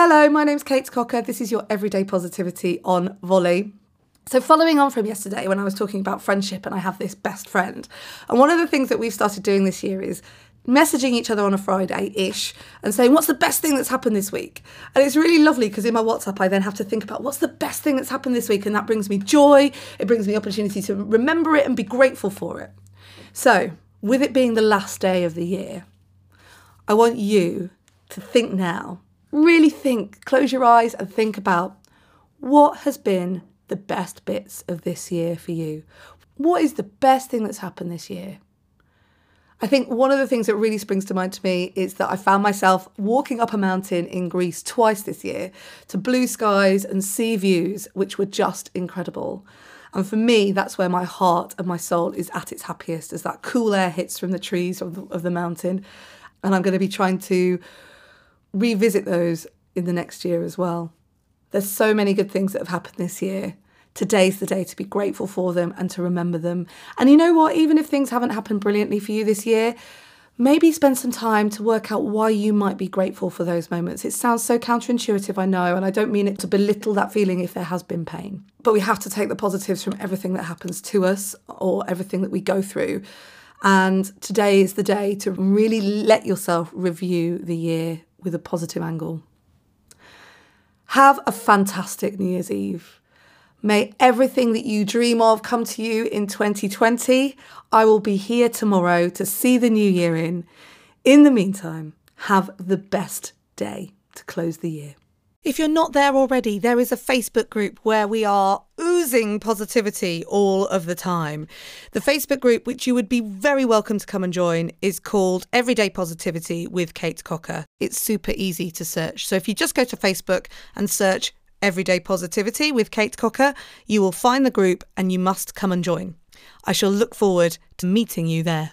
Hello, my name's Kate Cocker. This is your Everyday Positivity on Volley. So, following on from yesterday when I was talking about friendship, and I have this best friend, and one of the things that we've started doing this year is messaging each other on a Friday ish and saying, What's the best thing that's happened this week? And it's really lovely because in my WhatsApp, I then have to think about what's the best thing that's happened this week. And that brings me joy. It brings me opportunity to remember it and be grateful for it. So, with it being the last day of the year, I want you to think now, really think, close your eyes and think about what has been the best bits of this year for you. What is the best thing that's happened this year? I think one of the things that really springs to mind to me is that I found myself walking up a mountain in Greece twice this year to blue skies and sea views, which were just incredible. And for me, that's where my heart and my soul is at its happiest as that cool air hits from the trees of the, of the mountain. And I'm going to be trying to revisit those in the next year as well. There's so many good things that have happened this year. Today's the day to be grateful for them and to remember them. And you know what? Even if things haven't happened brilliantly for you this year, maybe spend some time to work out why you might be grateful for those moments. It sounds so counterintuitive, I know, and I don't mean it to belittle that feeling if there has been pain. But we have to take the positives from everything that happens to us or everything that we go through. And today is the day to really let yourself review the year with a positive angle. Have a fantastic New Year's Eve. May everything that you dream of come to you in 2020. I will be here tomorrow to see the new year in. In the meantime, have the best day to close the year. If you're not there already, there is a Facebook group where we are oozing positivity all of the time. The Facebook group, which you would be very welcome to come and join, is called Everyday Positivity with Kate Cocker. It's super easy to search. So if you just go to Facebook and search Everyday Positivity with Kate Cocker, you will find the group and you must come and join. I shall look forward to meeting you there.